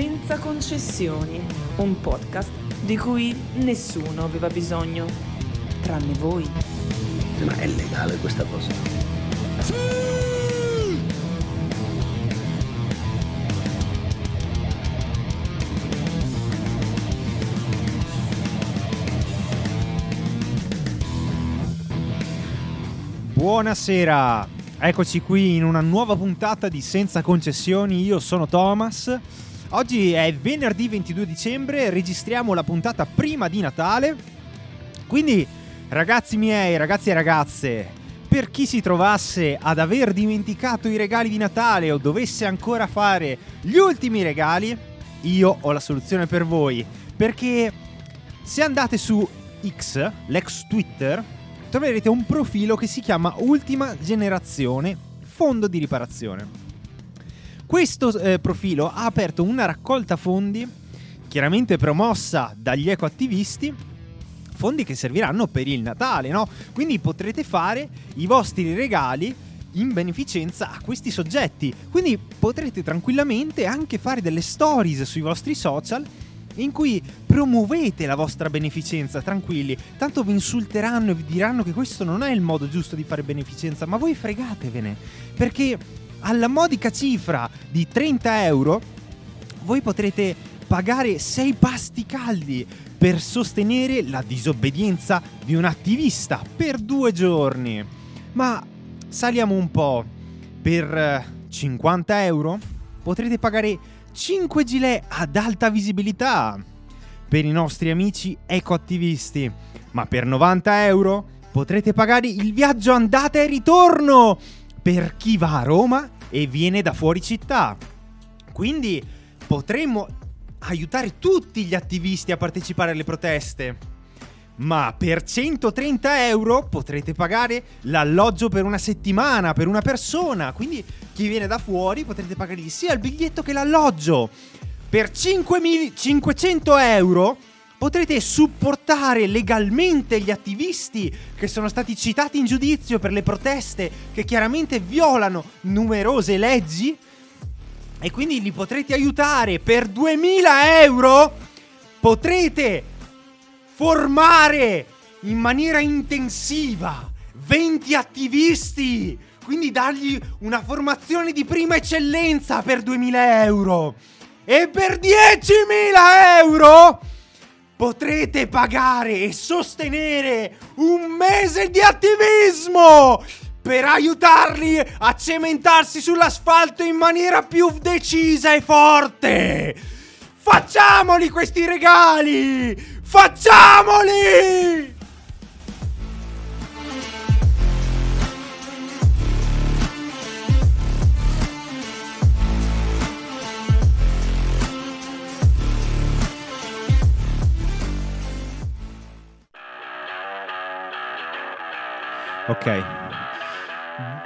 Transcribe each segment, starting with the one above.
Senza concessioni, un podcast di cui nessuno aveva bisogno, tranne voi. Ma è legale questa cosa? Buonasera, eccoci qui in una nuova puntata di Senza concessioni, io sono Thomas. Oggi è venerdì 22 dicembre, registriamo la puntata prima di Natale. Quindi, ragazzi miei, ragazzi e ragazze, per chi si trovasse ad aver dimenticato i regali di Natale o dovesse ancora fare gli ultimi regali, io ho la soluzione per voi. Perché se andate su X, l'ex Twitter, troverete un profilo che si chiama Ultima Generazione Fondo di Riparazione. Questo eh, profilo ha aperto una raccolta fondi, chiaramente promossa dagli ecoattivisti, fondi che serviranno per il Natale, no? Quindi potrete fare i vostri regali in beneficenza a questi soggetti. Quindi potrete tranquillamente anche fare delle stories sui vostri social in cui promuovete la vostra beneficenza, tranquilli. Tanto vi insulteranno e vi diranno che questo non è il modo giusto di fare beneficenza, ma voi fregatevene. Perché alla modica cifra di 30 euro voi potrete pagare 6 pasti caldi per sostenere la disobbedienza di un attivista per due giorni. Ma saliamo un po'. Per eh, 50 euro potrete pagare 5 gilet ad alta visibilità per i nostri amici ecoattivisti. Ma per 90 euro potrete pagare il viaggio andata e ritorno per chi va a Roma e viene da fuori città. Quindi potremmo aiutare tutti gli attivisti a partecipare alle proteste. Ma per 130 euro potrete pagare l'alloggio per una settimana, per una persona. Quindi chi viene da fuori potrete pagargli sia il biglietto che l'alloggio. Per 5.000 500 euro potrete supportare legalmente gli attivisti che sono stati citati in giudizio per le proteste che chiaramente violano numerose leggi. E quindi li potrete aiutare per 2000 euro. Potrete formare in maniera intensiva 20 attivisti. Quindi dargli una formazione di prima eccellenza per 2000 euro. E per 10.000 euro potrete pagare e sostenere un mese di attivismo per aiutarli a cementarsi sull'asfalto in maniera più decisa e forte. Facciamoli questi regali! Facciamoli! Ok.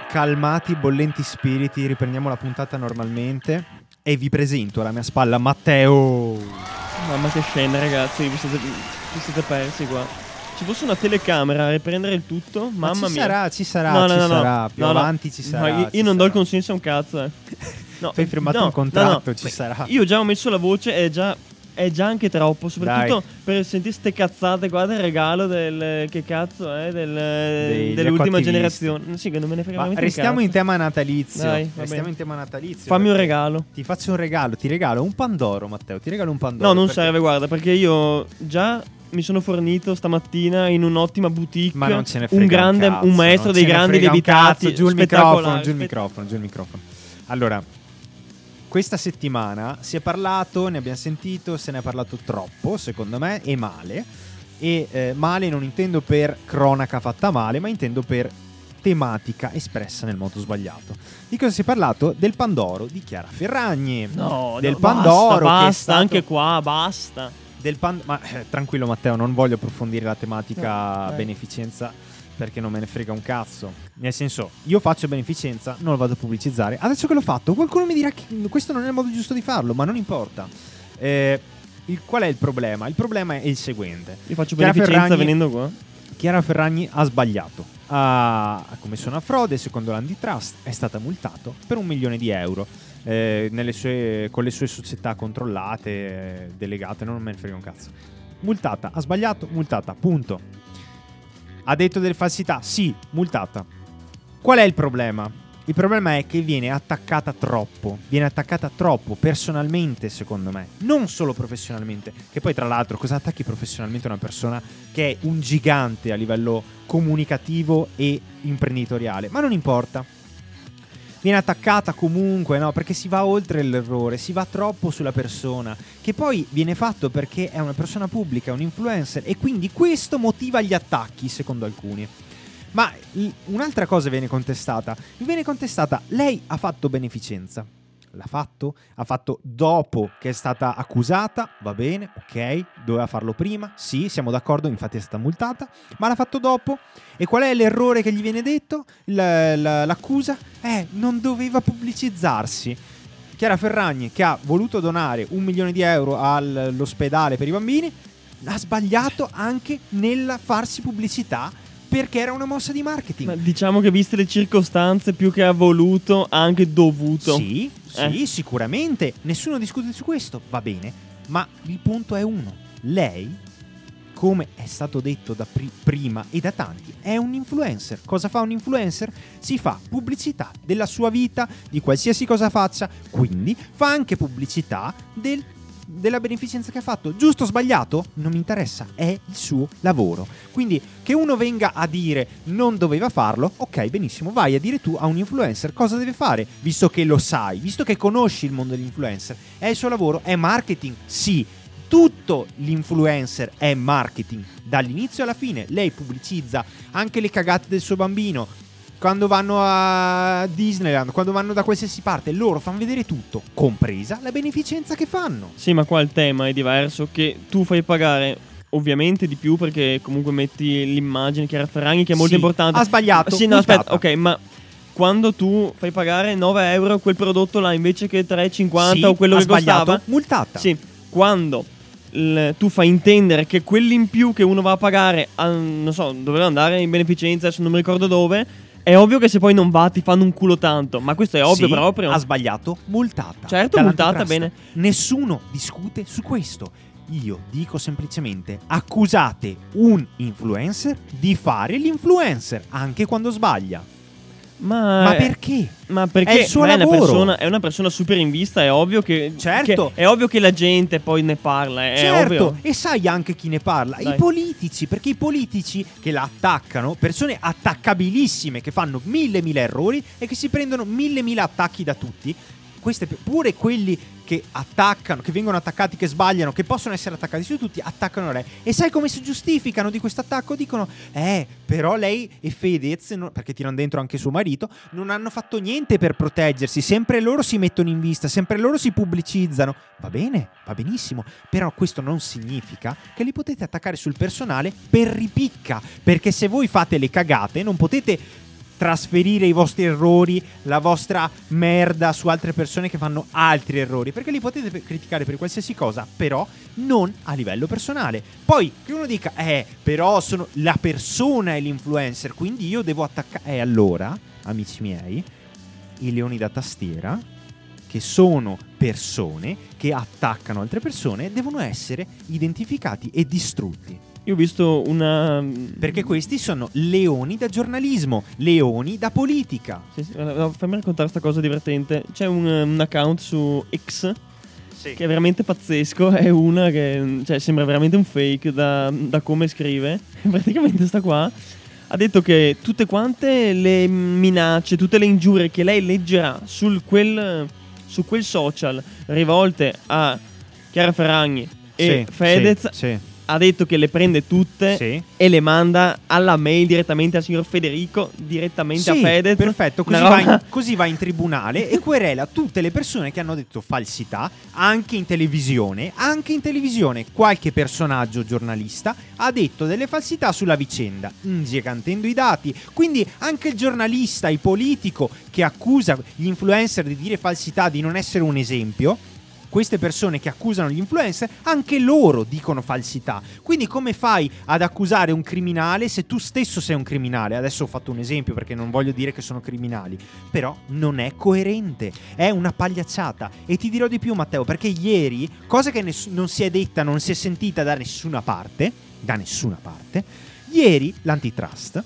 Calmati, bollenti spiriti, riprendiamo la puntata normalmente e vi presento alla mia spalla Matteo. Mamma che scena ragazzi, vi siete, vi siete persi qua. Ci fosse una telecamera a riprendere il tutto, Ma mamma ci mia. sarà, ci sarà, No, no, ci no, sarà, più No, no. avanti ci sarà. Io, ci io non do il sarà. consenso a un cazzo. Eh. No, Tu hai firmato un contratto, ci sarà. Io già ho messo la voce, è già, è già anche troppo. Soprattutto Dai. per sentire ste cazzate. Guarda il regalo del. Che cazzo è? Del, Degli dell'ultima generazione. Sì, che non me ne frega Ma un restiamo in tema natalizio. Dai, restiamo in tema natalizio. Fammi un regalo. Ti faccio un regalo, ti regalo un Pandoro, Matteo. Ti regalo un Pandoro. No, non perché- serve, guarda, perché io già mi sono fornito stamattina in un'ottima boutique. Ma non ce ne frega un grande, cazzo, un maestro dei grandi un lievitati. cazzo, Giù il microfono, giù il microfono, giù il microfono. Allora, questa settimana si è parlato, ne abbiamo sentito, se ne è parlato troppo, secondo me, e male. E eh, male non intendo per cronaca fatta male, ma intendo per tematica espressa nel modo sbagliato. Di cosa si è parlato? Del Pandoro di Chiara Ferragni. No, del no, Pandoro basta, basta, stato- anche qua, basta. Del pan- ma eh, tranquillo Matteo, non voglio approfondire la tematica No, beneficenza perché non me ne frega un cazzo. Nel senso, io faccio beneficenza, non lo vado a pubblicizzare. Adesso che l'ho fatto, qualcuno mi dirà che questo non è il modo giusto di farlo, ma non importa. Eh, il- qual è il problema? Il problema è il seguente. Io faccio Chiara beneficenza Ferragni- venendo qua. Chiara Ferragni ha sbagliato. ha, ha commesso una frode secondo l'antitrust, è stata multato per un milione di euro eh, nelle sue- con le sue società controllate, eh, delegate, non me ne frega un cazzo. Multata, ha sbagliato, multata, punto. Ha detto delle falsità, sì, multata. Qual è il problema? Il problema è che viene attaccata troppo, viene attaccata troppo personalmente secondo me, non solo professionalmente, che poi tra l'altro cosa attacchi professionalmente una persona che è un gigante a livello comunicativo e imprenditoriale, ma non importa. Viene attaccata comunque, no? Perché si va oltre l'errore, si va troppo sulla persona, che poi viene fatto perché è una persona pubblica, è un influencer, e quindi questo motiva gli attacchi, secondo alcuni. Ma un'altra cosa viene contestata. Viene contestata, lei ha fatto beneficenza. L'ha fatto? Ha fatto dopo che è stata accusata? Va bene, ok. Doveva farlo prima? Sì, siamo d'accordo, infatti è stata multata. Ma l'ha fatto dopo? E qual è l'errore che gli viene detto? L- l- l'accusa? Eh, non doveva pubblicizzarsi. Chiara Ferragni, che ha voluto donare un milione di euro al- all'ospedale per i bambini, ha sbagliato anche nel farsi pubblicità perché era una mossa di marketing. Ma diciamo che viste le circostanze, più che ha voluto, ha anche dovuto. Sì, sì, Eh. sicuramente. Nessuno discute su questo, va bene. Ma il punto è uno. Lei, come è stato detto da pri- prima e da tanti, è un influencer. Cosa fa un influencer? Si fa pubblicità della sua vita, di qualsiasi cosa faccia, quindi fa anche pubblicità del- della beneficenza che ha fatto. Giusto o sbagliato? Non mi interessa, è il suo lavoro. Quindi che uno venga a dire non doveva farlo, ok, benissimo, vai a dire tu a un influencer cosa deve fare, visto che lo sai, visto che conosci il mondo dell'influencer. È il suo lavoro, è marketing, sì. Tutto l'influencer è marketing, dall'inizio alla fine. Lei pubblicizza anche le cagate del suo bambino. Quando vanno a Disneyland, quando vanno da qualsiasi parte, loro fanno vedere tutto, compresa la beneficenza che fanno. Sì, ma qua il tema è diverso, che tu fai pagare ovviamente di più perché comunque metti l'immagine Chiara Ferragni che è molto Sì, importante. ha sbagliato, Sì, no, aspetta, ok, ma quando tu fai pagare 9 euro quel prodotto là invece che 3,50 Sì, o quello che sbagliato, costava, multata. sì, quando tu fai intendere che quelli in più che uno va a pagare, a- non so, doveva andare in beneficenza, adesso non mi ricordo dove, è ovvio che se poi non va ti fanno un culo tanto, ma questo è ovvio Sì, proprio. Ha sbagliato, multata. Certo, multata, bene. Nessuno discute su questo. Io dico semplicemente accusate un influencer di fare l'influencer anche quando sbaglia. Ma, Ma perché? Ma perché È il suo ma è, una lavoro. persona, è una persona super in vista, è ovvio che, Certo. che- è ovvio che la gente poi ne parla, è certo, ovvio. e sai anche chi ne parla? I Dai. politici, perché i politici che la attaccano, persone attaccabilissime che fanno mille mille errori e che si prendono mille mille attacchi da tutti, queste, pure quelli che attaccano, che vengono attaccati, che sbagliano, che possono essere attaccati su tutti, attaccano lei. E sai come si giustificano di questo attacco? Dicono, eh, però lei e Fedez, perché tirano dentro anche suo marito, non hanno fatto niente per proteggersi, sempre loro si mettono in vista, sempre loro si pubblicizzano. Va bene, va benissimo, però questo non significa che li potete attaccare sul personale per ripicca, perché se voi fate le cagate non potete trasferire i vostri errori, la vostra merda su altre persone che fanno altri errori, perché li potete criticare per qualsiasi cosa, però non a livello personale. Poi che uno dica, eh, però sono la persona è l'influencer, quindi io devo attaccare. E allora, amici miei, i leoni da tastiera, che sono persone che attaccano altre persone, devono essere identificati e distrutti. Io ho visto una... Perché questi sono leoni da giornalismo, leoni da politica. Sì, sì, no, fammi raccontare questa cosa divertente. C'è un, un account su X che è veramente pazzesco. È una che cioè, sembra veramente un fake da, da come scrive. Praticamente sta qua. Ha detto che tutte quante le minacce, tutte le ingiurie che lei leggerà sul quel, su quel social rivolte a Chiara Ferragni e Sì, Fedez, sì, sì. Ha detto che le prende tutte Sì. e le manda alla mail direttamente al signor Federico, direttamente a Sì, Fedez. perfetto, così Una va, in, così va in tribunale e querela tutte le persone che hanno detto falsità, anche in televisione, anche in televisione qualche personaggio giornalista ha detto delle falsità sulla vicenda, ingigantendo i dati, quindi anche il giornalista, il politico che accusa gli influencer di dire falsità, di non essere un esempio, queste persone che accusano gli influencer, anche loro dicono falsità. Quindi come fai ad accusare un criminale se tu stesso sei un criminale? Adesso ho fatto un esempio perché non voglio dire che sono criminali, però non è coerente, è una pagliacciata. E ti dirò di più Matteo, perché ieri, cosa che ness- non si è detta, non si è sentita da nessuna parte, da nessuna parte, ieri l'antitrust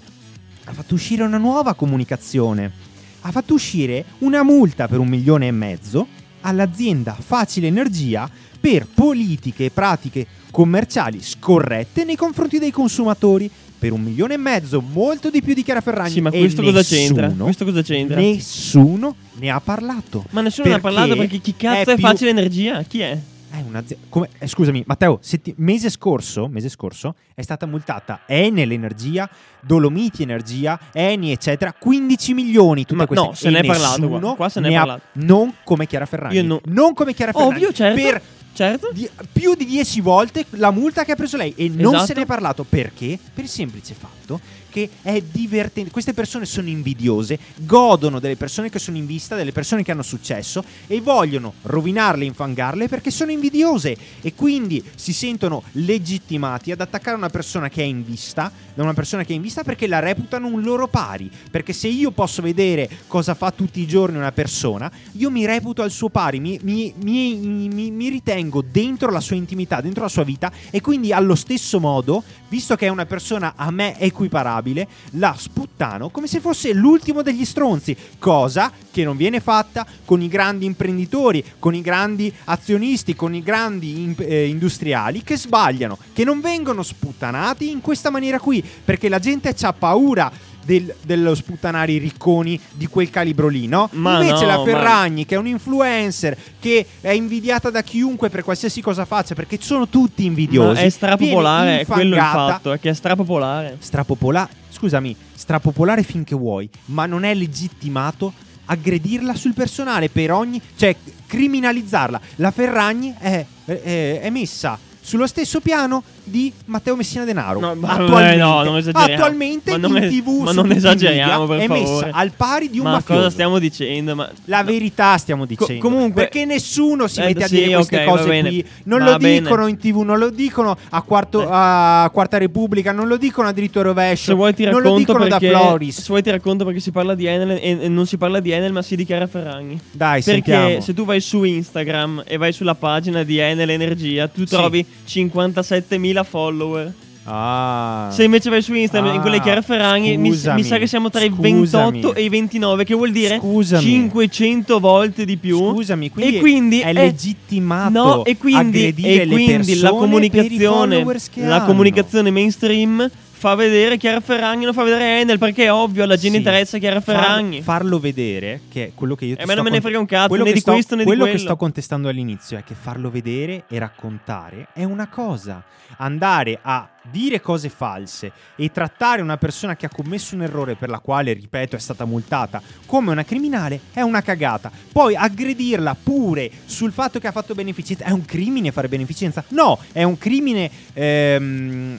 ha fatto uscire una nuova comunicazione. Ha fatto uscire una multa per un milione e mezzo all'azienda Facile Energia per politiche e pratiche commerciali scorrette nei confronti dei consumatori. Per un milione e mezzo, molto di più di Chiara Ferragni. Sì, ma questo cosa nessuno- c'entra? Questo cosa c'entra? Nessuno ne ha parlato. Ma nessuno ne ha parlato perché chi cazzo è, più- facile energia? Chi è? È un'azienda. Come, eh, scusami, Matteo, setti- mese, scorso, mese scorso è stata multata Enel Energia, Dolomiti Energia, Eni, eccetera. 15 milioni. Tutte Ma queste. no, se ne è parlato qua. Qua se ne è ha- parlato. Non come Chiara Ferragni. No- Non come Chiara Ferragni. Ovvio, certo. Per Certo. di- più di 10 volte la multa che ha preso lei. E non Esatto. se ne è parlato. Perché? Per il semplice fatto che è divertente. Queste persone sono invidiose, godono delle persone che sono in vista, delle persone che hanno successo e vogliono rovinarle, infangarle perché sono invidiose e quindi si sentono legittimati ad attaccare una persona che è in vista, da una persona che è in vista perché la reputano un loro pari. Perché se io posso vedere cosa fa tutti i giorni una persona, io mi reputo al suo pari, mi, mi- mi- mi- ritengo dentro la sua intimità, dentro la sua vita e quindi allo stesso modo, visto che è una persona a me equiparabile, la sputtano come se fosse l'ultimo degli stronzi, cosa che non viene fatta con i grandi imprenditori, con i grandi azionisti, con i grandi imp- eh, industriali che sbagliano, che non vengono sputtanati in questa maniera qui, perché la gente ha paura del- dello sputtanare i ricconi di quel calibro lì, no? Ma Invece no, la ma- Ferragni, che è un influencer, che è invidiata da chiunque per qualsiasi cosa faccia, perché sono tutti invidiosi. Ma è strapopolare, è quello il fatto, è che è strapopolare. strapopolare, scusami, strapopolare finché vuoi, ma non è legittimato aggredirla sul personale per ogni, cioè criminalizzarla. La Ferragni è, è- è messa sullo stesso piano di Matteo Messina Denaro. No, attualmente, eh, no, non esageriamo. Attualmente ma non in TV ma non esageriamo, per è favore. messa al pari di un ma mafioso. cosa stiamo dicendo? Ma... La verità stiamo dicendo. Co- comunque, perché nessuno si eh, mette sì, a dire queste okay, cose qui. Non va lo bene. dicono in TV, non lo dicono a, quarto, eh. a Quarta Repubblica, non lo dicono a Diritto Rovescio. Se vuoi ti racconto non lo dicono perché, da Floris. Se vuoi ti racconto perché si parla di Enel e, e non si parla di Enel, ma si dichiara Ferragni. Dai, perché sentiamo. se tu vai su Instagram e vai sulla pagina di Enel Energia, tu trovi 57.000 20.000 follower. Ah. Se invece vai su Instagram ah, in quelle ah, Chiara Ferragni, mi, mi, sa che siamo tra scusami. i 28 e i 29, che vuol dire scusami. 500 volte di più. Scusami, quindi, e quindi è, è legittimato. No, e quindi, e quindi la comunicazione, la comunicazione mainstream fa vedere Chiara Ferragni, non fa vedere Enel, perché è ovvio, alla gente Sì. interessa Chiara Far- Ferragni. farlo vedere, che è quello che io ti E a me sto non me ne frega un cazzo, quello né che di sto- questo né di quello che quello. sto contestando all'inizio è che farlo vedere e raccontare è una cosa. Andare a dire cose false e trattare una persona che ha commesso un errore per la quale, ripeto, è stata multata come una criminale è una cagata. Poi aggredirla pure sul fatto che ha fatto beneficenza è un crimine fare beneficenza? No, è un crimine ehm,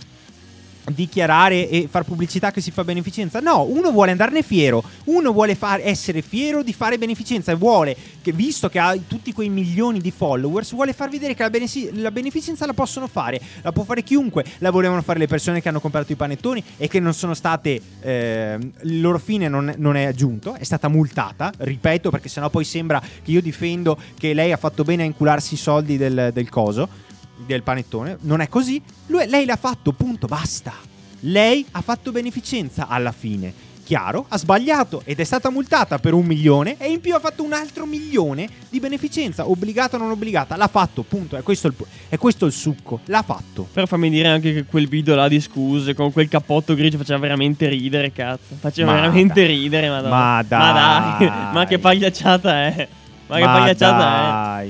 dichiarare e far pubblicità che si fa beneficenza. No, uno vuole andarne fiero, uno vuole far- essere fiero di fare beneficenza e vuole, che, visto che ha tutti quei milioni di followers, vuole far vedere che la, benesi- la beneficenza la possono fare, la può fare chiunque, la volevano fare le persone che hanno comprato i panettoni e che non sono state, ehm, il loro fine non, non è giunto, è stata multata, ripeto perché sennò poi sembra che io difendo che lei ha fatto bene a incularsi i soldi del, del coso del panettone. Non è così. Lui- lei l'ha fatto, punto, basta. Lei ha fatto beneficenza alla fine. Chiaro, ha sbagliato ed è stata multata per un milione e in più ha fatto un altro milione di beneficenza, obbligata o non obbligata. L'ha fatto, punto. È questo il, è questo il succo. L'ha fatto. Però fammi dire anche che quel video là di scuse con quel cappotto grigio faceva veramente ridere, cazzo. Faceva Ma veramente dai. ridere, madonna. Ma dai. Ma dai. Ma che pagliacciata è. Ma che pagliacciata è.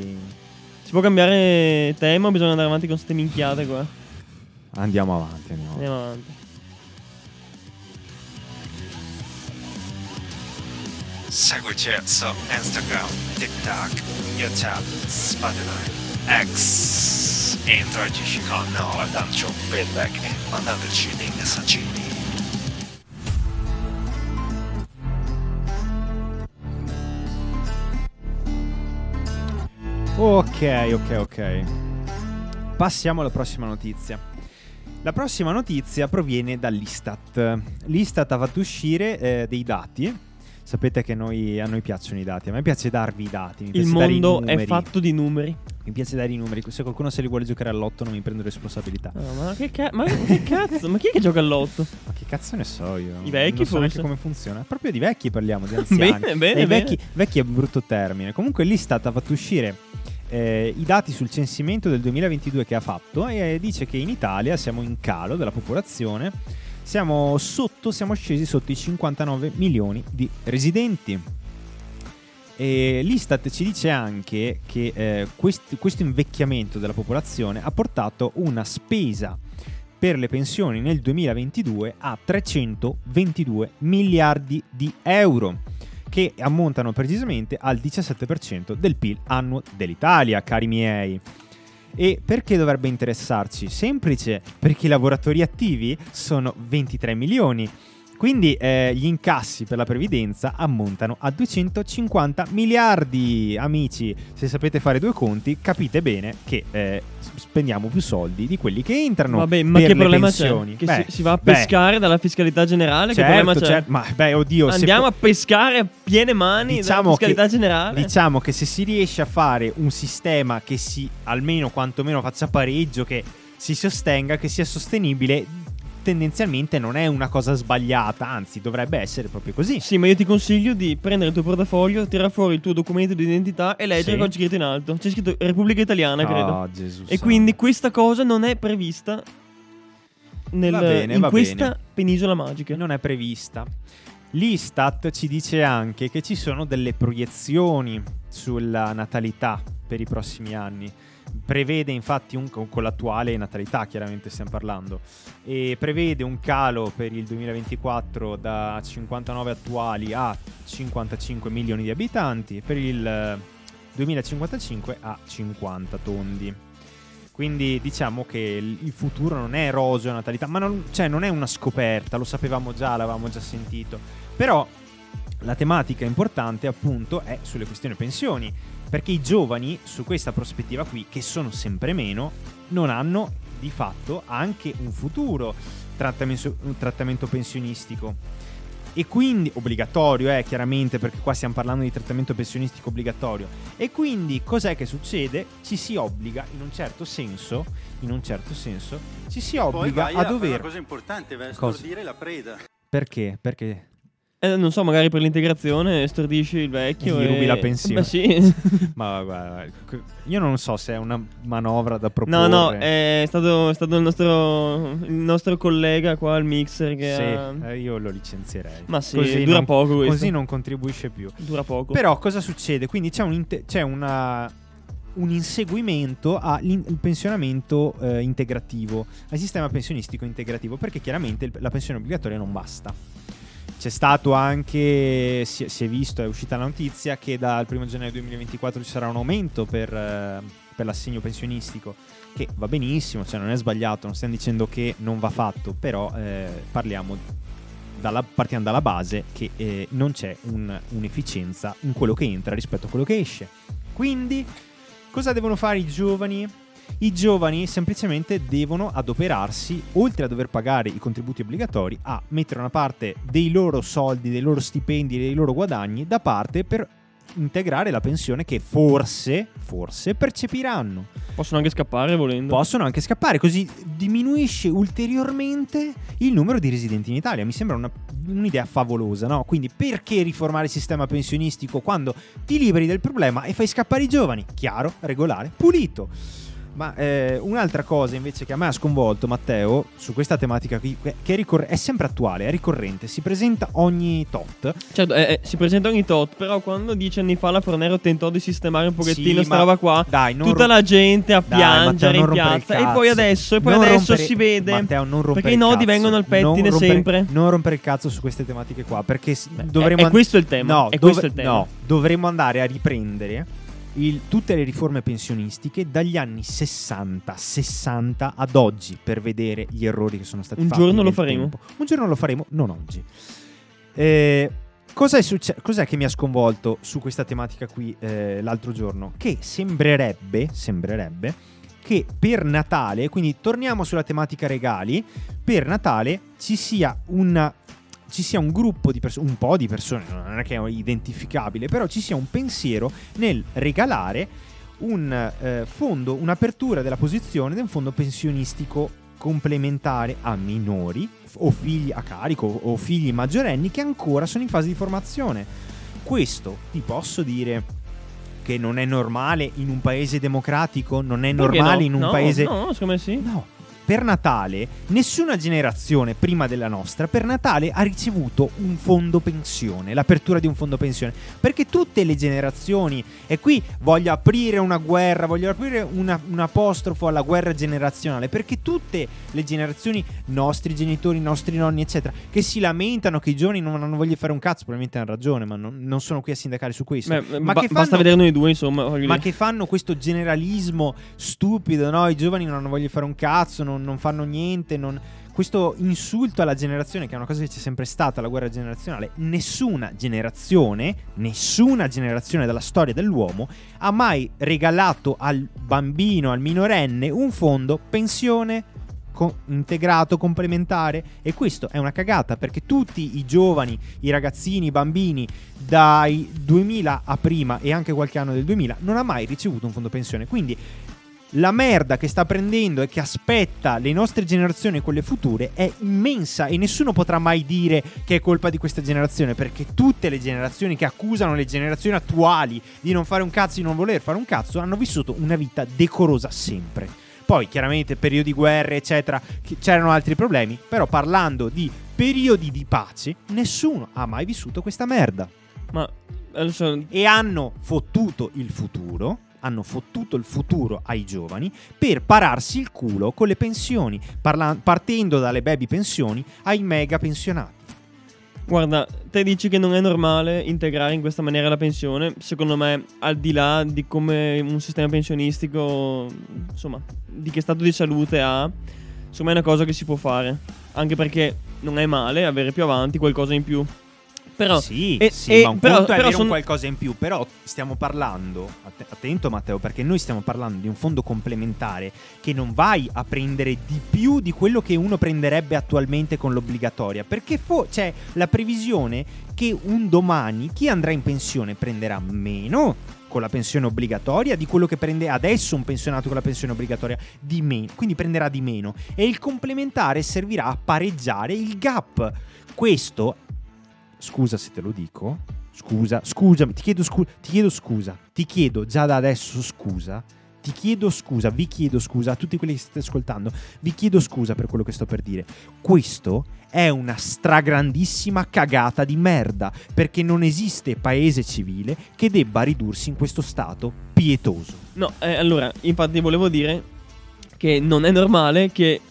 Si può cambiare tema o bisogna andare avanti con ste minchiate qua? Andiamo avanti, andiamo avanti. Andiamo avanti. Seguici su Instagram, TikTok, YouTube, Spotify, X interagisci con noi guardandoci un feedback e mandandoci dei messaggini. Ok, ok, ok. Passiamo alla prossima notizia. La prossima notizia proviene dall'Istat. L'Istat ha fatto uscire eh, dei dati. Sapete che noi- a noi piacciono i dati, a me piace darvi i dati. Il mondo è fatto di numeri. Mi piace dare i numeri. Se qualcuno se li vuole giocare all'otto non mi prendo responsabilità. Ah, ma, che ca- ma che cazzo? Ma chi è che gioca all'otto? Ma che cazzo ne so io? I vecchi, non so forse? come funziona. Proprio di vecchi parliamo, di anziani. Bene, bene, bene. vecchi, vecchi è un brutto termine. Comunque l'Istat ha fatto uscire eh, i dati sul censimento del 2022 che ha fatto e eh, dice che in Italia siamo in calo della popolazione. Siamo sotto, siamo scesi sotto i 59 milioni di residenti. E L'Istat ci dice anche che eh, quest- questo invecchiamento della popolazione ha portato una spesa per le pensioni nel 2022 a 322 miliardi di euro, che ammontano precisamente al 17% del PIL annuo dell'Italia, cari miei. E perché dovrebbe interessarci? Semplice, perché i lavoratori attivi sono 23 milioni. Quindi eh, gli incassi per la previdenza ammontano a 250 miliardi. Amici, se sapete fare due conti, capite bene che eh, spendiamo più soldi di quelli che entrano. Vabbè, ma per che le problema pensioni. c'è? Che Beh, si, si va a beh, pescare dalla fiscalità generale? che certo, problema c'è? certo, ma beh, oddio, Andiamo a pescare a piene mani Diciamo dalla fiscalità che- generale? Diciamo che se si riesce a fare un sistema che si almeno quantomeno faccia pareggio, che si sostenga, che sia sostenibile, tendenzialmente non è una cosa sbagliata, anzi dovrebbe essere proprio così. Sì, ma io ti consiglio di prendere il tuo portafoglio, tirare fuori il tuo documento di identità e leggere Sì. cosa c'è scritto in alto. C'è scritto Repubblica Italiana, credo. Oh, Gesù E santo. quindi questa cosa non è prevista nel- bene, in questa bene. penisola magica. non è prevista. L'Istat ci dice anche che ci sono delle proiezioni sulla natalità per i prossimi anni. Prevede infatti un, con l'attuale natalità, chiaramente stiamo parlando, e prevede un calo per il 2024 da 59 attuali a 55 milioni di abitanti, per il eh, 2055 a 50 tondi. Quindi diciamo che il il futuro non è roseo natalità, ma non, cioè, non è una scoperta, lo sapevamo già, l'avevamo già sentito. Però la tematica importante appunto è sulle questioni pensioni, perché i giovani su questa prospettiva qui, che sono sempre meno, non hanno di fatto anche un futuro trattamento, un trattamento pensionistico. E quindi obbligatorio, eh, chiaramente, perché qua stiamo parlando di trattamento pensionistico obbligatorio. E quindi cos'è che succede? Ci si obbliga, in un certo senso, in un certo senso, ci si obbliga a fare dover. una cosa importante, vai a Cosa? stordire la preda. Perché? Perché? Eh, non so, magari per l'integrazione stordisci il vecchio Gli e... rubi la pensione. Beh, sì. Ma guarda, io non so se è una manovra da proporre. No, no, è stato, è stato il, nostro, il nostro collega qua al mixer che Sì, ha... eh, io lo licenzierei. Ma sì, Così dura non- poco questo. Così non contribuisce più. Dura poco. Però cosa succede? Quindi c'è un, c'è una- un inseguimento al pensionamento eh, integrativo, al sistema pensionistico integrativo, perché chiaramente il- la pensione obbligatoria non basta. C'è stato anche, si, è visto, è uscita la notizia che dal 1 gennaio 2024 ci sarà un aumento per, eh, per l'assegno pensionistico, che va benissimo, cioè non è sbagliato, non stiamo dicendo che non va fatto, però eh, parliamo dalla- partiamo dalla base che eh, non c'è un- un'efficienza in quello che entra rispetto a quello che esce. Quindi, cosa devono fare i giovani? I giovani semplicemente devono adoperarsi, oltre a dover pagare i contributi obbligatori, a mettere una parte dei loro soldi, dei loro stipendi, dei loro guadagni da parte per integrare la pensione che forse, forse percepiranno. Possono anche scappare volendo. Possono anche scappare, così diminuisce ulteriormente il numero di residenti in Italia. Mi sembra una- un'idea favolosa, no? Quindi perché riformare il sistema pensionistico quando ti liberi del problema e fai scappare i giovani? Chiaro, regolare, pulito. Ma eh, un'altra cosa invece che a me ha sconvolto Matteo su questa tematica qui, che è, ricor- è sempre attuale, è ricorrente, si presenta ogni tot. Certo, eh, eh, si presenta ogni tot, però quando dieci anni fa la Fornero tentò di sistemare un pochettino Sì, sta roba qua, dai, non tutta ro- la gente a Dai, piangere Matteo, in piazza e poi adesso, e poi Non adesso rompere- si vede Matteo, non rompere perché i nodi vengono al pettine rompere- sempre. Non rompere il cazzo su queste tematiche qua, perché Beh, dovremmo è, è questo il tema. No, è dove- questo il tema. no, dovremmo andare a riprendere il- tutte le riforme pensionistiche dagli anni 60, 60 ad oggi per vedere gli errori che sono stati Un fatti. giorno lo faremo. tempo. Un giorno lo faremo, non oggi. Eh, cosa è succe- cos'è che mi ha sconvolto su questa tematica qui eh, l'altro giorno? Che sembrerebbe, sembrerebbe che per Natale, quindi torniamo sulla tematica regali, per Natale ci sia una ci sia un gruppo di persone, un po' di persone, non è che è identificabile, però ci sia un pensiero nel regalare un eh, fondo, un'apertura della posizione di un fondo pensionistico complementare a minori o figli a carico o figli maggiorenni che ancora sono in fase di formazione. Questo ti posso dire che non è normale in un paese democratico, non è normale no? in un No, paese No, secondo me sì. No. Per Natale, nessuna generazione prima della nostra per Natale ha ricevuto un fondo pensione, l'apertura di un fondo pensione. Perché tutte le generazioni, e qui voglio aprire una guerra, voglio aprire una- un apostrofo alla guerra generazionale, perché tutte le generazioni, nostri genitori, nostri nonni, eccetera, che si lamentano che i giovani non hanno voglia di fare un cazzo, probabilmente hanno ragione, ma non, non sono qui a sindacare su questo. Beh, ma ba- che basta fanno- vedere noi due, insomma. ma che fanno questo generalismo stupido, no? I giovani non hanno voglia di fare un cazzo, non, non fanno niente, non- questo insulto alla generazione, che è una cosa che c'è sempre stata, la guerra generazionale, nessuna generazione, nessuna generazione della storia dell'uomo ha mai regalato al bambino, al minorenne, un fondo pensione integrato, complementare e questo è una cagata perché tutti i giovani, i ragazzini, i bambini dai 2000 a prima e anche qualche anno del 2000 non ha mai ricevuto un fondo pensione. Quindi la merda che sta prendendo e che aspetta le nostre generazioni e quelle future è immensa e nessuno potrà mai dire che è colpa di questa generazione perché tutte le generazioni che accusano le generazioni attuali di non fare un cazzo, di non voler fare un cazzo, hanno vissuto una vita decorosa sempre. Poi chiaramente periodi di guerre eccetera, c'erano altri problemi, però parlando di periodi di pace, nessuno ha mai vissuto questa merda Ma e hanno fottuto il futuro. Hanno fottuto il futuro ai giovani per pararsi il culo con le pensioni, parla- partendo dalle baby pensioni ai mega pensionati. Guarda, te dici che non è normale integrare in questa maniera la pensione. Secondo me, al di là di come un sistema pensionistico, insomma, di che stato di salute ha, me è una cosa che si può fare. Anche perché non è male avere più avanti qualcosa in più. Però, sì, e- sì, e- ma un però- però avere un qualcosa in più, però stiamo parlando, att- attento Matteo, perché noi stiamo parlando di un fondo complementare che non vai a prendere di più di quello che uno prenderebbe attualmente con l'obbligatoria, perché fo- c'è la previsione che un domani chi andrà in pensione prenderà meno con la pensione obbligatoria di quello che prende adesso un pensionato con la pensione obbligatoria di meno, quindi prenderà di meno e il complementare servirà a pareggiare il gap. Questo scusa se te lo dico, scusa, scusami, ti chiedo, scu- ti chiedo scusa, ti chiedo già da adesso scusa, ti chiedo scusa, vi chiedo scusa a tutti quelli che state ascoltando, vi chiedo scusa per quello che sto per dire. Questo è una stragrandissima cagata di merda, perché non esiste paese civile che debba ridursi in questo stato pietoso. no, eh, allora, infatti volevo dire che non è normale che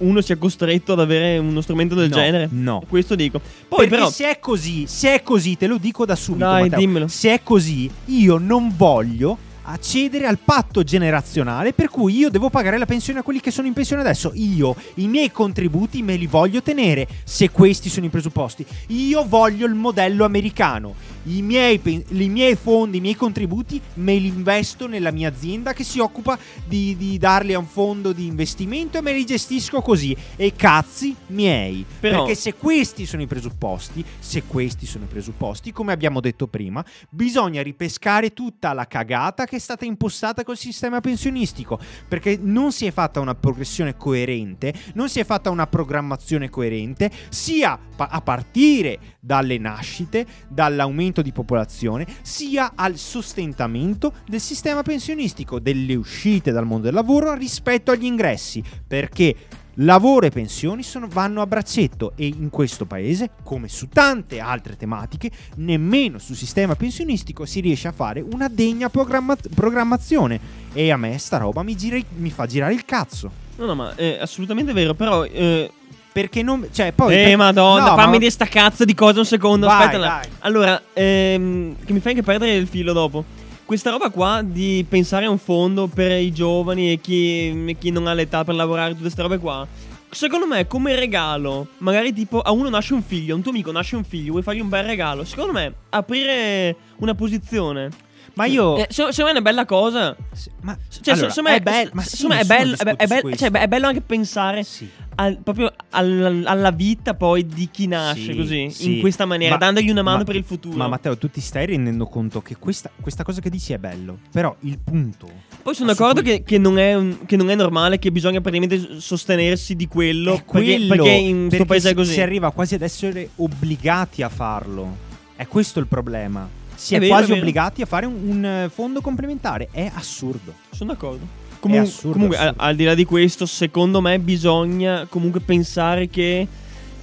uno sia costretto ad avere uno strumento del No, genere. no. Questo dico. Poi Perché però... se è così, se è così, te lo dico da subito. Dai, Matteo, dimmelo. Se è così, io non voglio accedere al patto generazionale per cui io devo pagare la pensione a quelli che sono in pensione adesso. Io i miei contributi me li voglio tenere se questi sono i presupposti. Io voglio il modello americano. I miei, i miei fondi, i miei contributi me li investo nella mia azienda che si occupa di, di darli a un fondo di investimento e me li gestisco così. E cazzi miei. Però- Perché se questi sono i presupposti, se questi sono i presupposti, come abbiamo detto prima, bisogna ripescare tutta la cagata che è stata impostata col sistema pensionistico, perché non si è fatta una progressione coerente, non si è fatta una programmazione coerente, sia a partire dalle nascite, dall'aumento di popolazione, sia al sostentamento del sistema pensionistico, delle uscite dal mondo del lavoro rispetto agli ingressi, perché Lavoro e pensioni sono- vanno a braccetto e in questo paese, come su tante altre tematiche, nemmeno sul sistema pensionistico si riesce a fare una degna programma- programmazione. E a me sta roba mi, gira- mi fa girare il cazzo. No, no, ma è assolutamente vero. Però... Eh, Perché non... Cioè, poi... eh, per- madonna, no, fammi ma- dire sta cazzo di cosa un secondo. Vai, aspetta. dai. Allora, ehm, che mi fai anche perdere il filo dopo. Questa roba qua di pensare a un fondo per i giovani e chi, e chi non ha l'età per lavorare, tutte queste robe qua. secondo me, come regalo, magari tipo a uno nasce un figlio, a un tuo amico nasce un figlio, vuoi fargli un bel regalo. Secondo me, aprire una posizione. Ma io. Eh, se- secondo me è una bella cosa. Sì, ma Cioè, allora, secondo me è bello. Ma sì, secondo me è bello, è, be- be- cioè, è bello anche pensare Sì. Al- proprio al- alla vita poi di chi nasce Sì, così, sì. in questa maniera, Ma- dandogli una mano ma- per il futuro. Ma Matteo, tu ti stai rendendo conto che questa, questa cosa che dici è bello. Però il punto. Poi sono d'accordo cui- che, che non è un- che non è normale, che bisogna praticamente sostenersi di quello. È perché, quello, perché in questo paese è così. Si arriva quasi ad essere obbligati a farlo. È questo il problema. Si È è, vero, quasi è obbligati a fare un, un, fondo complementare. È assurdo. Sono d'accordo. Comun- assurdo, comunque, assurdo. Al, al di là di questo, secondo me bisogna comunque pensare che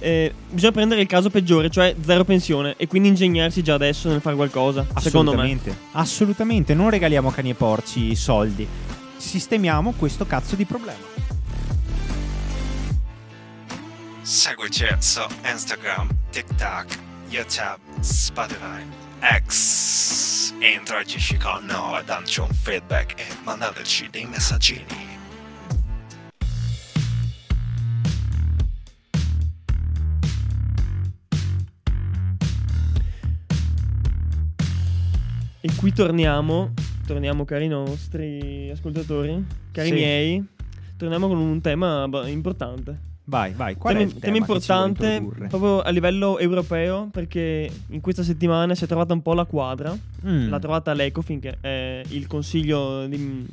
eh, bisogna prendere il caso peggiore, cioè zero pensione, e quindi ingegnarsi già adesso nel fare qualcosa. Secondo me. Assolutamente. Assolutamente. Non regaliamo a cani e porci i soldi. Sistemiamo questo cazzo di problema. Seguici su Instagram, TikTok, YouTube, Spotify, X. E interagisci con noi, dandoci un feedback e mandateci dei messaggini. E qui torniamo, torniamo cari nostri ascoltatori, cari Sì. miei, torniamo con un tema importante. Vai, vai. Qual tema, tema tema che importante proprio a livello europeo perché in questa settimana si è trovata un po' la quadra, Mm, l'ha trovata l'Ecofin che è il Consiglio di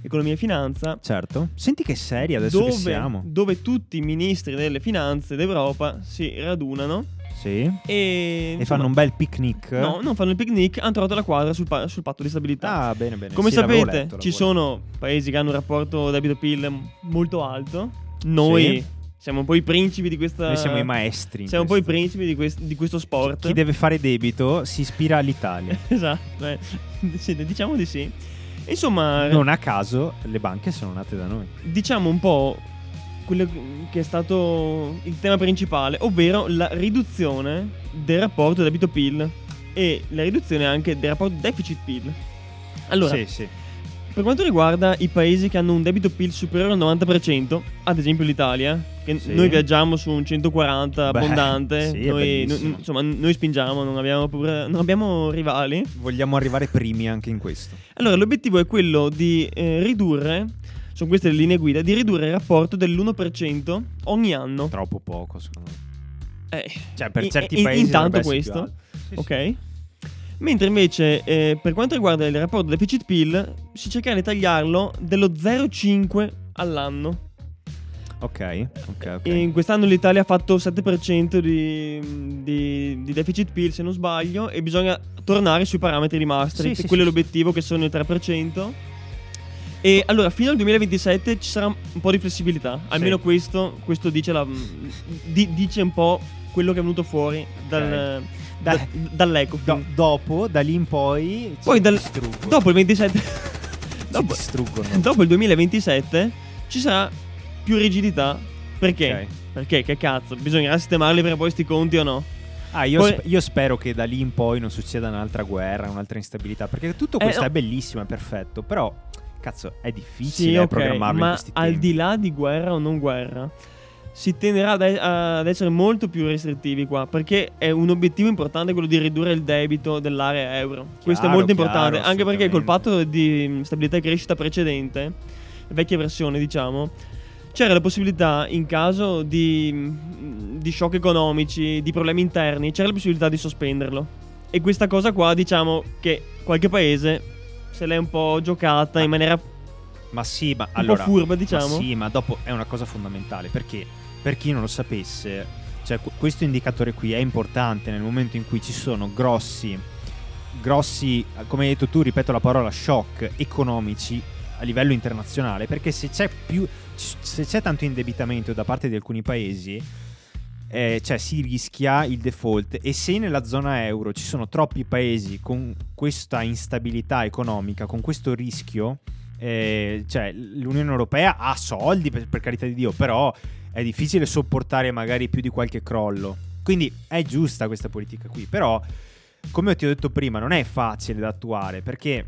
Economia e Finanza Certo. Senti che seria adesso che dove, siamo. dove tutti i ministri delle finanze d'Europa si radunano Sì. e, E insomma, fanno un bel picnic. No, non fanno il picnic, hanno trovato la quadra sul, pa- sul patto di stabilità. Ah, bene, bene. Come Sì, sapete, letto, ci sono paesi che hanno un rapporto debito-PIL molto alto. Noi Sì. Siamo un po' i principi di questa. Noi siamo i maestri. Siamo un po' i principi di, quest- di questo sport. Chi deve fare debito si ispira all'Italia. esatto, eh. Diciamo di sì. Insomma, non a caso le banche sono nate da noi. diciamo un po' quello che è stato il tema principale, ovvero la riduzione del rapporto debito-PIL e la riduzione anche del rapporto deficit-PIL. Allora, sì, sì. Per quanto riguarda i paesi che hanno un debito PIL superiore al 90%, ad esempio l'Italia, che Sì. noi viaggiamo su un 140 Beh, abbondante, sì, noi, bellissimo. no- insomma, noi spingiamo, non abbiamo, paura- non abbiamo rivali. Vogliamo arrivare primi anche in questo. Allora, l'obiettivo è quello di eh, ridurre, sono queste le linee guida, di ridurre il rapporto dell'1% ogni anno. Troppo poco, secondo me. Eh, Cioè, per in- certi in- paesi intanto questo. Sì, sì. ok? Mentre invece eh, per quanto riguarda il rapporto deficit-PIL si cerca di tagliarlo dello 0,5 all'anno. Ok, ok, ok. E in quest'anno l'Italia ha fatto 7% di, di- di deficit PIL se non sbaglio e bisogna tornare sui parametri di Maastricht, Sì, sì, quello è sì, l'obiettivo che sono il 3%. E allora fino al 2027 ci sarà un po' di flessibilità, almeno questo, questo dice, la, di- dice un po' quello che è venuto fuori dal, da- Da- dall'Ecofin. Do- dopo, da lì in poi. Poi dal- distruggono. Dopo il 27 Ci dopo, distruggono. dopo il 2027 ci sarà più rigidità. Perché? Ok. Perché che cazzo? Bisognerà sistemarli per poi sti conti o no? Ah, io, Poi- sp- io spero che da lì in poi non succeda un'altra guerra, un'altra instabilità. Perché tutto Eh, questo no. è bellissimo, è perfetto. Però, cazzo, è difficile Sì, ok, programmarlo in ma al di là di guerra o non guerra, si tenderà ad, e- ad essere molto più restrittivi qua, perché è un obiettivo importante quello di ridurre il debito dell'area euro. Questo è molto chiaro, importante, anche perché col patto di stabilità e crescita precedente, vecchia versione diciamo, c'era la possibilità in caso di, di shock economici, di problemi interni, c'era la possibilità di sospenderlo. E questa cosa qua diciamo che qualche paese se l'è un po' giocata in maniera Ma sì, ma un allora, po' furba ma diciamo. sì, ma dopo è una cosa fondamentale perché per chi non lo sapesse, cioè qu- questo indicatore qui è importante nel momento in cui ci sono grossi grossi, come hai detto tu, ripeto la parola shock economici a livello internazionale, perché se c'è più se c'è tanto indebitamento da parte di alcuni paesi eh, cioè si rischia il default e se nella zona euro ci sono troppi paesi con questa instabilità economica, con questo rischio, eh, cioè l'Unione Europea ha soldi per, per carità di Dio, però è difficile sopportare magari più di qualche crollo. Quindi è giusta questa politica qui, però come ti ho detto prima non è facile da attuare perché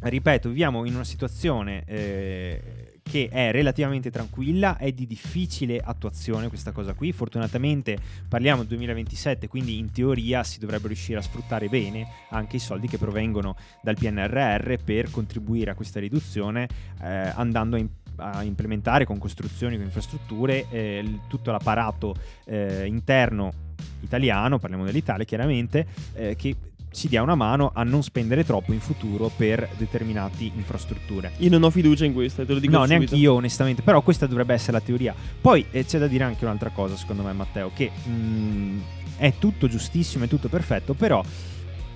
ripeto, viviamo in una situazione eh, che è relativamente tranquilla, è di difficile attuazione questa cosa qui. Fortunatamente parliamo del 2027, quindi in teoria si dovrebbe riuscire a sfruttare bene anche i soldi che provengono dal PNRR per contribuire a questa riduzione eh, andando a, in- a implementare con costruzioni, con infrastrutture eh, tutto l'apparato eh, interno italiano, parliamo dell'Italia chiaramente, eh, che ci dia una mano a non spendere troppo in futuro per determinate infrastrutture. Io non ho fiducia in questo, te lo dico No, subito. neanche io onestamente, però questa dovrebbe essere la teoria. Poi eh, c'è da dire anche un'altra cosa, secondo me Matteo, che mh, è tutto giustissimo, è tutto perfetto, però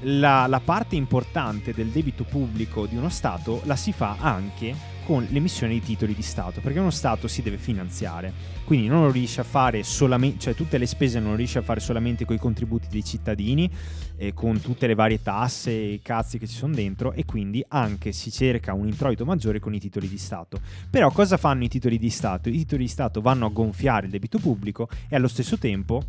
la, la parte importante del debito pubblico di uno Stato la si fa anche con l'emissione di titoli di Stato, perché uno Stato si deve finanziare, quindi non lo riesce a fare solamente, cioè tutte le spese non riesce a fare solamente con i contributi dei cittadini, e con tutte le varie tasse e cazzi che ci sono dentro e quindi anche si cerca un introito maggiore con i titoli di Stato. Però cosa fanno i titoli di Stato? I titoli di Stato vanno a gonfiare il debito pubblico e allo stesso tempo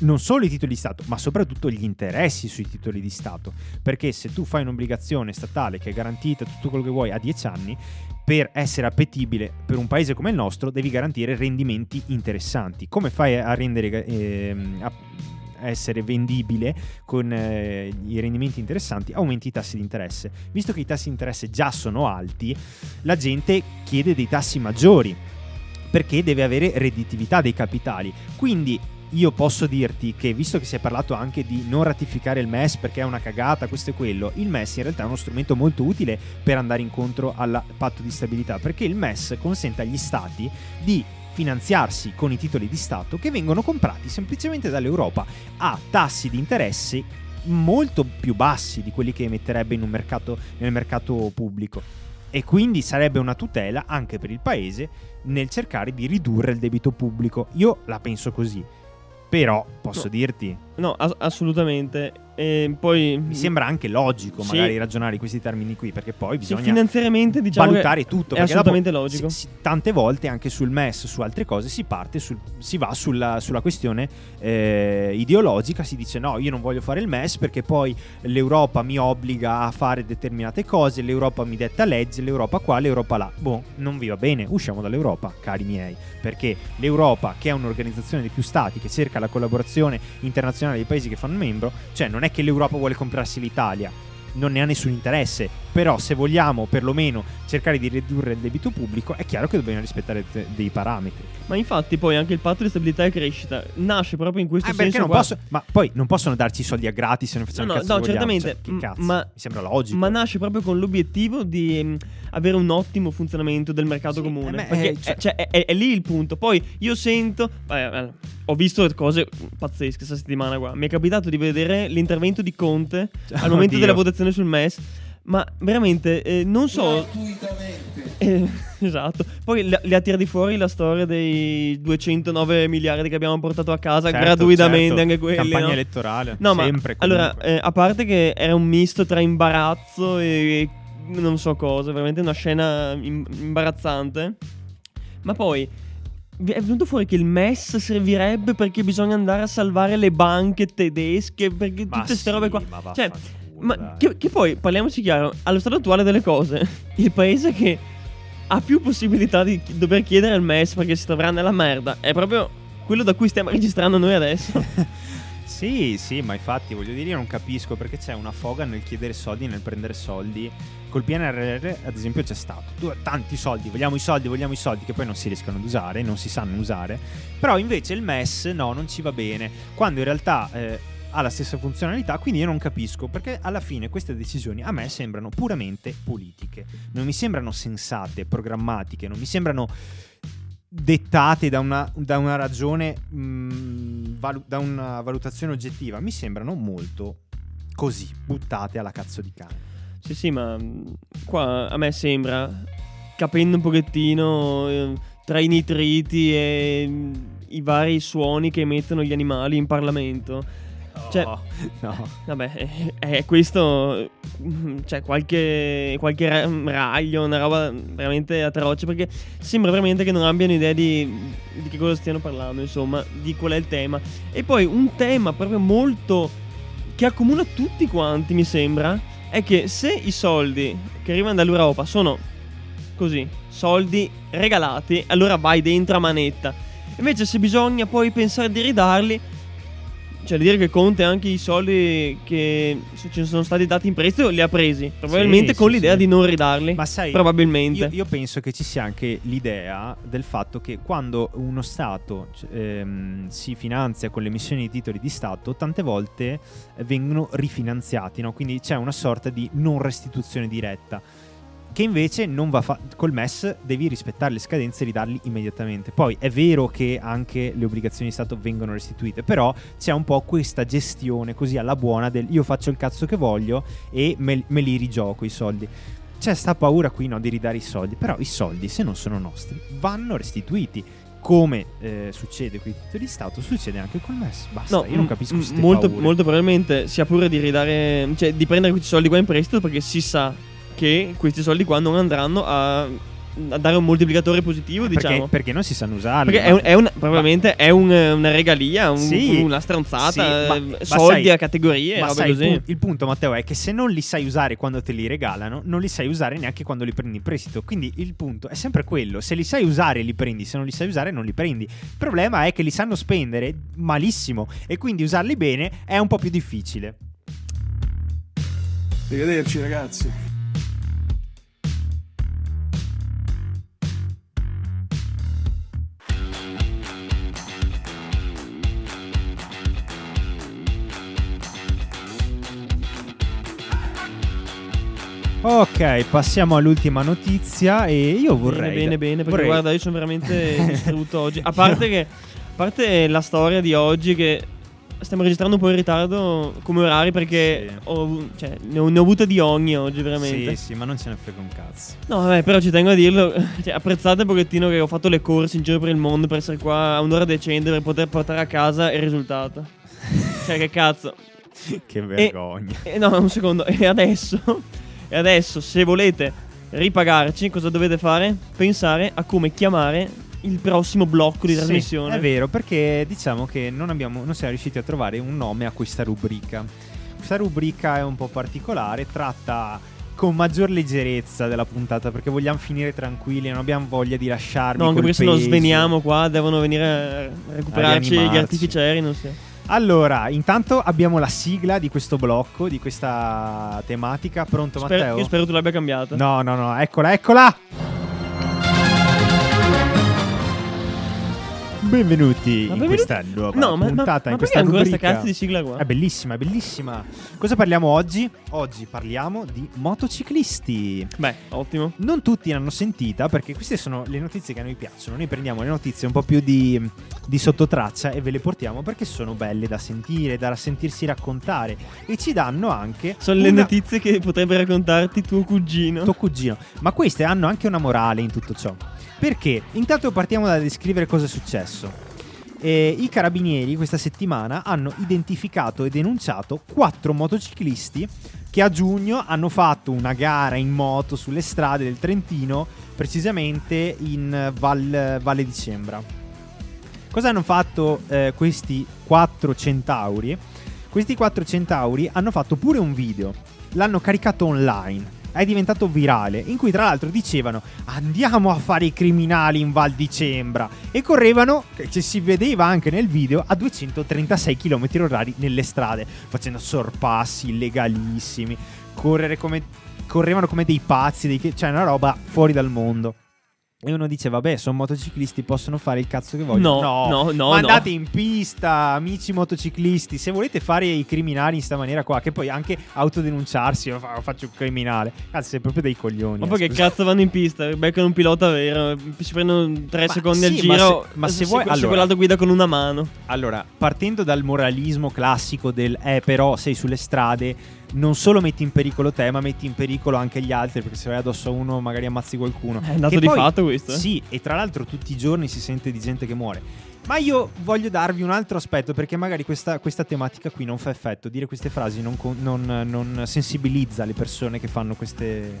non solo i titoli di Stato, ma soprattutto gli interessi sui titoli di Stato. Perché se tu fai un'obbligazione statale che è garantita tutto quello che vuoi a 10 anni, per essere appetibile per un paese come il nostro, devi garantire rendimenti interessanti. Come fai a rendere ehm, a essere vendibile con eh, i rendimenti interessanti, aumenti i tassi di interesse. Visto che i tassi di interesse già sono alti, la gente chiede dei tassi maggiori perché deve avere redditività dei capitali. Quindi io posso dirti che, visto che si è parlato anche di non ratificare il MES perché è una cagata, questo e quello, il MES in realtà è uno strumento molto utile per andare incontro al patto di stabilità, perché il MES consente agli stati di finanziarsi con i titoli di Stato che vengono comprati semplicemente dall'Europa a tassi di interesse molto più bassi di quelli che emetterebbe mercato, nel mercato pubblico. E quindi sarebbe una tutela anche per il paese nel cercare di ridurre il debito pubblico. Io la penso così. Però posso No. dirti, No, as- assolutamente. E poi mi sembra anche logico Sì. magari ragionare in questi termini qui, perché poi sì, bisogna finanziariamente diciamo valutare tutto. È assolutamente dopo logico. si- si- tante volte anche sul MES, su altre cose, si parte, sul- si va sulla, sulla questione eh, ideologica, si dice no, io non voglio fare il MES perché poi l'Europa mi obbliga a fare determinate cose, l'Europa mi detta legge, l'Europa qua, l'Europa là. Boh, non vi va bene, usciamo dall'Europa, cari miei, perché l'Europa, che è un'organizzazione di più stati, che cerca la collaborazione internazionale dei paesi che fanno membro, cioè non è che l'Europa vuole comprarsi l'Italia, non ne ha nessun interesse, però se vogliamo perlomeno cercare di ridurre il debito pubblico è chiaro che dobbiamo rispettare te- dei parametri. Ma infatti poi anche il patto di stabilità e crescita nasce proprio in questo Eh, perché senso non qua. posso, ma poi non possono darci i soldi a gratis se noi facciamo No, no, cazzo no, certamente, Cioè, che cazzo? ma- mi sembra logico. Ma nasce proprio con l'obiettivo di avere un ottimo funzionamento del mercato Sì, comune. eh, beh, Perché eh, cioè- è, cioè, è- è- è lì il punto. Poi io sento. eh, eh, ho visto cose pazzesche questa settimana qua. Mi è capitato di vedere l'intervento di Conte al momento Oddio. della votazione sul MES. Ma veramente eh, non so. Eh, esatto. Poi le, le ha tirati fuori la storia dei 209 miliardi che abbiamo portato a casa Certo, gratuitamente, certo. anche quelli. Campagna no? elettorale. No, ma sempre, allora, comunque. eh, a parte che era un misto tra imbarazzo e non so cosa, veramente una scena im- imbarazzante. Ma poi è venuto fuori che il MES servirebbe perché bisogna andare a salvare le banche tedesche, perché Ma tutte queste sì, robe qua. ma Cioè, ma che, che poi, parliamoci chiaro, allo stato attuale delle cose, il paese che ha più possibilità di dover chiedere il MES perché si troverà nella merda è proprio quello da cui stiamo registrando noi adesso. Sì, sì, ma infatti voglio dire, io non capisco perché c'è una foga nel chiedere soldi, nel prendere soldi. Col PNRR, ad esempio, c'è stato tu, tanti soldi, vogliamo i soldi, vogliamo i soldi, che poi non si riescono ad usare, non si sanno usare. Però invece il MES no, non ci va bene. Quando in realtà eh, ha la stessa funzionalità, quindi io non capisco perché alla fine queste decisioni a me sembrano puramente politiche. Non mi sembrano sensate, programmatiche, non mi sembrano dettate da una, da una ragione, mh, valu- da una valutazione oggettiva, mi sembrano molto così, buttate alla cazzo di cane. Sì, sì, ma qua a me sembra, capendo un pochettino eh, tra i nitriti e i vari suoni che emettono gli animali in Parlamento. Cioè- No, no. Vabbè, è, è questo. mm, Cioè, qualche, qualche ra- raglio, una roba veramente atroce. Perché sembra veramente che non abbiano idea di, di che cosa stiano parlando, insomma, di qual è il tema. E poi un tema proprio molto. che accomuna tutti quanti, mi sembra. È che se i soldi che arrivano dall'Europa sono così, soldi regalati, allora vai dentro a manetta. Invece se bisogna poi pensare di ridarli, cioè di dire che Conte anche i soldi che ci sono stati dati in prestito li ha presi, probabilmente Sì, con sì, l'idea sì. di non ridarli. Ma sai, probabilmente. Io, io penso che ci sia anche l'idea del fatto che quando uno Stato c- ehm, si finanzia con l'emissione di titoli di Stato, tante volte vengono rifinanziati, no? quindi c'è una sorta di non restituzione diretta. Che invece non va fatto col MES, devi rispettare le scadenze e ridarli immediatamente. Poi è vero che anche le obbligazioni di Stato vengono restituite, però c'è un po' questa gestione così alla buona del io faccio il cazzo che voglio e me, me li rigioco i soldi. C'è sta paura qui no, di ridare i soldi, però i soldi se non sono nostri vanno restituiti. Come eh, succede con i titoli di Stato, succede anche col MES. Basta, No, io non capisco m- molto, molto probabilmente sia pure di ridare, cioè di prendere questi soldi qua in prestito perché si sa che questi soldi qua non andranno a, a dare un moltiplicatore positivo, perché, diciamo. perché non si sanno usarli. Perché ma- è, un- è un- probabilmente è un- una regalia, un- Sì, una stronzata, sì, ma- eh, ma soldi sai- a categorie, Ma sai, il, il punto, Matteo, è che se non li sai usare quando te li regalano, non li sai usare neanche quando li prendi in prestito. Quindi il punto è sempre quello: se li sai usare, li prendi, se non li sai usare, non li prendi. Il problema è che li sanno spendere malissimo e quindi usarli bene è un po' più difficile. Arrivederci ragazzi. Ok, passiamo all'ultima notizia e io vorrei... Bene, bene, bene, perché vorrei- guarda, io sono veramente distrutto oggi. A parte che, a parte la storia di oggi che stiamo registrando un po' in ritardo come orari perché Sì. ho, cioè, ne, ho, ne ho avute di ogni oggi, veramente. Sì, sì, ma non ce ne frega un cazzo. No, vabbè, però ci tengo a dirlo. Cioè, apprezzate un pochettino che ho fatto le corse in giro per il mondo per essere qua a un'ora decente per poter portare a casa il risultato. cioè, che cazzo. che vergogna. E no, un secondo. E adesso, e adesso, se volete ripagarci, cosa dovete fare? Pensare a come chiamare il prossimo blocco di Sì, trasmissione. è vero, perché diciamo che non, abbiamo, non siamo riusciti a trovare un nome a questa rubrica. Questa rubrica è un po' particolare, tratta con maggior leggerezza della puntata perché vogliamo finire tranquilli, non abbiamo voglia di lasciarvi No, anche perché se no peso. sveniamo qua, devono venire a recuperarci gli rianimarci. artificieri, non so. Allora, intanto abbiamo la sigla di questo blocco, di questa tematica. Pronto Spero- Matteo? io spero tu l'abbia cambiata. No, no, no, eccola, eccola! Benvenuti Ma in benvenuti- questa nuova No, ma, puntata, ma in questa ancora rubrica. cazzo di sigla qua? È bellissima, è bellissima. Cosa parliamo oggi? Oggi parliamo di motociclisti. Beh, ottimo. Non tutti l'hanno sentita perché queste sono le notizie che a noi piacciono. Noi prendiamo le notizie un po' più di, di sottotraccia e ve le portiamo perché sono belle da sentire, da sentirsi raccontare e ci danno anche Sono le una- notizie che potrebbe raccontarti tuo cugino. tuo cugino. Ma queste hanno anche una morale in tutto ciò. Perché? Intanto partiamo da descrivere cosa è successo. Eh, I carabinieri questa settimana hanno identificato e denunciato quattro motociclisti che a giugno hanno fatto una gara in moto sulle strade del Trentino, precisamente in Val- Valle di Cembra. Cosa hanno fatto eh, questi quattro centauri? Questi quattro centauri hanno fatto pure un video, l'hanno caricato online, è diventato virale, in cui tra l'altro dicevano andiamo a fare i criminali in Val di Cembra e correvano, che si vedeva anche nel video, a 236 km orari nelle strade, facendo sorpassi illegalissimi, correre come, correvano come dei pazzi, dei, cioè una roba fuori dal mondo. E uno dice, vabbè, sono motociclisti, possono fare il cazzo che vogliono. No, no, no, Ma no. andate in pista, amici motociclisti. Se volete fare i criminali in sta maniera qua, che poi anche autodenunciarsi, io fa- faccio un criminale. Cazzo, sei proprio dei coglioni. Ma eh, poi che scusa. cazzo vanno in pista? Beccano un pilota vero, si prendono tre Ma secondi al sì, ma giro. se- ma se vuoi- se allora- quell'altro guida con una mano. Allora, partendo dal moralismo classico del eh, però sei sulle strade, non solo metti in pericolo te, ma metti in pericolo anche gli altri, perché se vai addosso a uno magari ammazzi qualcuno. È un dato Che di poi- fatto questo, eh. Sì, e tra l'altro tutti i giorni si sente di gente che muore. Ma io voglio darvi un altro aspetto, perché magari questa, questa tematica qui non fa effetto. Dire queste frasi non, non- non sensibilizza le persone che fanno queste,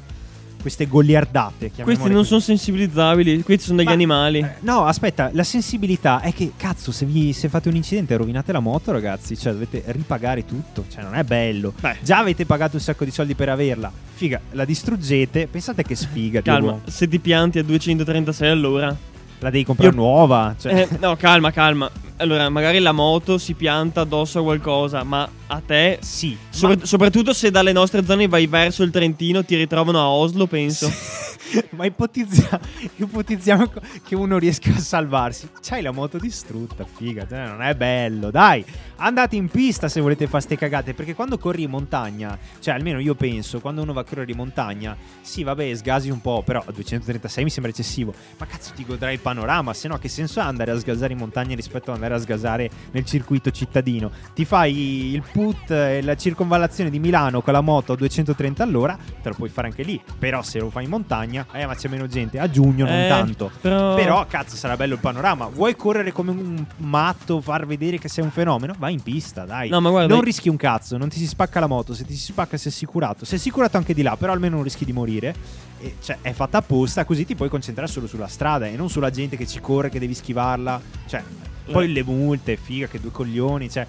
queste goliardate. Questi non così. sono sensibilizzabili, questi sono degli Ma- animali. Eh, No, aspetta, la sensibilità è che cazzo, se, vi, se fate un incidente e rovinate la moto, ragazzi, cioè dovete ripagare tutto, cioè non è bello. Beh. Già avete pagato un sacco di soldi per averla. Figa, la distruggete, pensate che sfiga, Calma, se ti pianti a 236 all'ora. La devi comprare Io- nuova, cioè Eh, no, calma, calma. Allora, magari la moto si pianta addosso a qualcosa, ma a te, sì, sopra- soprattutto se dalle nostre zone vai verso il Trentino, ti ritrovano a Oslo, penso. Ma ipotizziamo co- che uno riesca a salvarsi. C'hai la moto distrutta, figa, cioè, non è bello. Dai, andate in pista se volete fare ste cagate. Perché quando corri in montagna, cioè almeno io penso, quando uno va a correre in montagna, sì, vabbè, sgasi un po', però a 236 mi sembra eccessivo. Ma cazzo, ti godrai il panorama. Se no, che senso ha andare a sgasare in montagna rispetto ad andare a sgasare nel circuito cittadino? Ti fai il put e la circonvallazione di Milano con la moto a 230 all'ora, te lo puoi fare anche lì. Però se lo fai in montagna, eh, ma c'è meno gente. A giugno non Eh, tanto. Però, Però, cazzo, sarà bello il panorama. Vuoi correre come un matto, far vedere che sei un fenomeno? Vai in pista, dai. No, ma guarda, non rischi un cazzo, non ti si spacca la moto. Se ti si spacca, sei assicurato. Sei assicurato anche di là, però almeno non rischi di morire. E, cioè, è fatta apposta, così ti puoi concentrare solo sulla strada e non sulla gente che ci corre, che devi schivarla. Cioè, poi le multe, figa, che due coglioni. Cioè,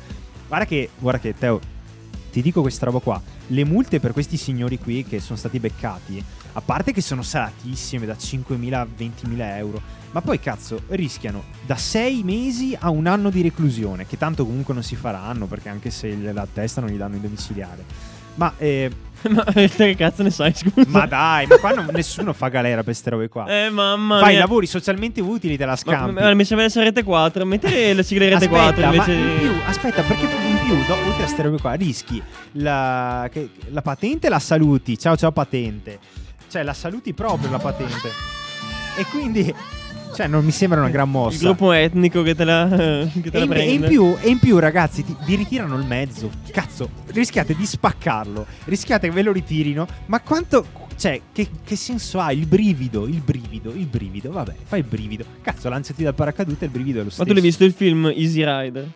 guarda che, guarda che, Teo, ti dico questa roba qua. Le multe per questi signori qui che sono stati beccati, a parte che sono salatissime da 5.000 a 20.000 euro, ma poi cazzo rischiano da 6 mesi a un anno di reclusione, che tanto comunque non si faranno perché anche se la testa non gli danno in domiciliare. Ma, eh, ma che cazzo ne sai, scusa? ma dai, ma qua non- nessuno fa galera per queste robe qua. Eh, mamma Fai mia. lavori socialmente utili, te la Ma, scampi. ma- mi serve essere rete 4. Mettere la sigla di rete Aspetta, 4 invece ma in di. più, aspetta, perché in più, do- oltre a queste robe qua, rischi la, che- la patente la saluti. Ciao, ciao, patente. Cioè, la saluti proprio la patente. E quindi, cioè, non mi sembra una gran mossa. Il gruppo etnico che te la, che te E la in, e in prende. più, e in più, ragazzi, ti- vi ritirano il mezzo. Cazzo, rischiate di spaccarlo. Rischiate che ve lo ritirino. Ma quanto. Cioè, che, che senso ha il brivido? Il brivido, il brivido. Vabbè, fai il brivido. Cazzo, lanciati dal paracadute e il brivido è lo stesso. Ma tu l'hai visto il film Easy Rider?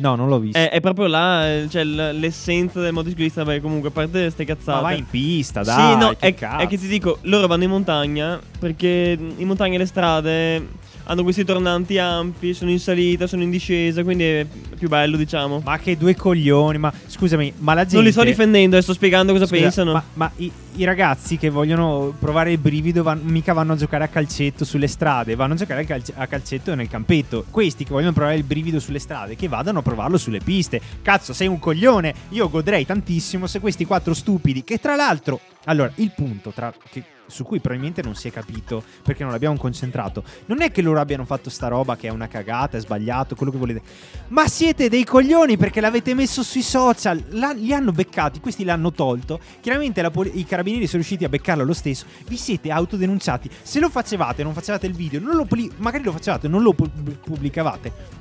No, non l'ho visto. È, è proprio là, eh, cioè l'essenza del motociclista. Vabbè, comunque, a parte ste cazzate. Ma vai in pista, dai. sì, no, che è, è che ti dico, loro vanno in montagna perché in montagna le strade hanno questi tornanti ampi, sono in salita, sono in discesa, quindi è più bello, diciamo. Ma che due coglioni, ma scusami, ma la gente... Non li sto difendendo, eh, sto spiegando cosa Scusa, pensano. Ma, ma i, i ragazzi che vogliono provare il brivido van- mica vanno a giocare a calcetto sulle strade, vanno a giocare a, calce- a calcetto nel campetto. Questi che vogliono provare il brivido sulle strade, che vadano a provarlo sulle piste. Cazzo, sei un coglione. Io godrei tantissimo se questi quattro stupidi, che tra l'altro... Allora, il punto tra... che- su cui probabilmente non si è capito perché non l'abbiamo concentrato. Non è che loro abbiano fatto sta roba che è una cagata, è sbagliato, quello che volete. Ma siete dei coglioni perché l'avete messo sui social. La- li hanno beccati, questi l'hanno tolto. Chiaramente la poli- i carabinieri sono riusciti a beccarlo lo stesso. Vi siete autodenunciati. Se lo facevate, non facevate il video, lo magari lo facevate, non lo pu- pubblicavate.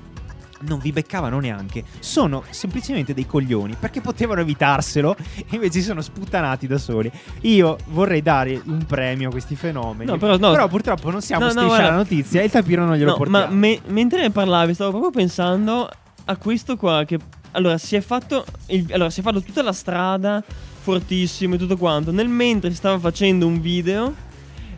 Non vi beccavano neanche. Sono semplicemente dei coglioni perché potevano evitarselo e invece si sono sputtanati da soli. Io vorrei dare un premio a questi fenomeni. No, però no. purtroppo non siamo No, no, striscia guarda. la notizia e il tapiro non glielo No, portiamo. ma me- mentre ne parlavi, stavo proprio pensando a questo qua. Che allora si è fatto. il- allora, si è fatto tutta la strada fortissimo e tutto quanto. Nel mentre stava facendo un video.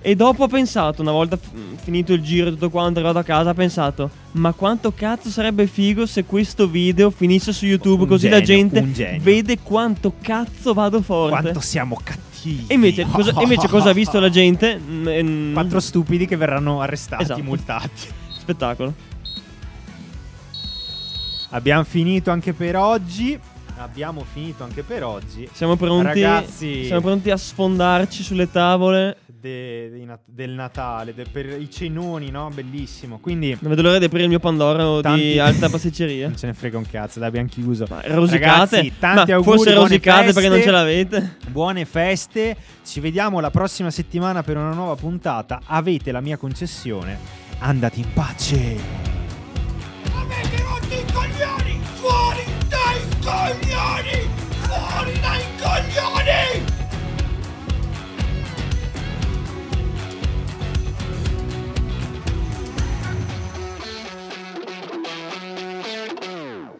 E dopo ha pensato, una volta finito il giro e tutto quanto, arrivato a casa, ha pensato: Ma quanto cazzo sarebbe figo se questo video finisse su YouTube Un così la genio, gente un genio. vede quanto cazzo vado forte. Quanto siamo cattivi. E invece, cosa, invece cosa ha visto la gente? Mm, mm, Quattro stupidi che verranno arrestati, Esatto. multati. Spettacolo. Abbiamo finito anche per oggi. Abbiamo finito anche per oggi. Siamo pronti, Ragazzi. siamo pronti a sfondarci sulle tavole de, nat- del Natale, de, per i cenoni, no? Bellissimo. Quindi. Non vedo l'ora di aprire il mio Pandoro tanti... di alta pasticceria. non ce ne frega un cazzo, l'abbiamo chiuso. Ma rosicate. Ragazzi, tanti Ma auguri. Forse rosicate feste, perché non ce l'avete. Buone feste. Ci vediamo la prossima settimana per una nuova puntata. Avete la mia concessione. Andate in pace. Avete rotto i coglioni! Fuori dai coglioni! Fuori dai coglioni!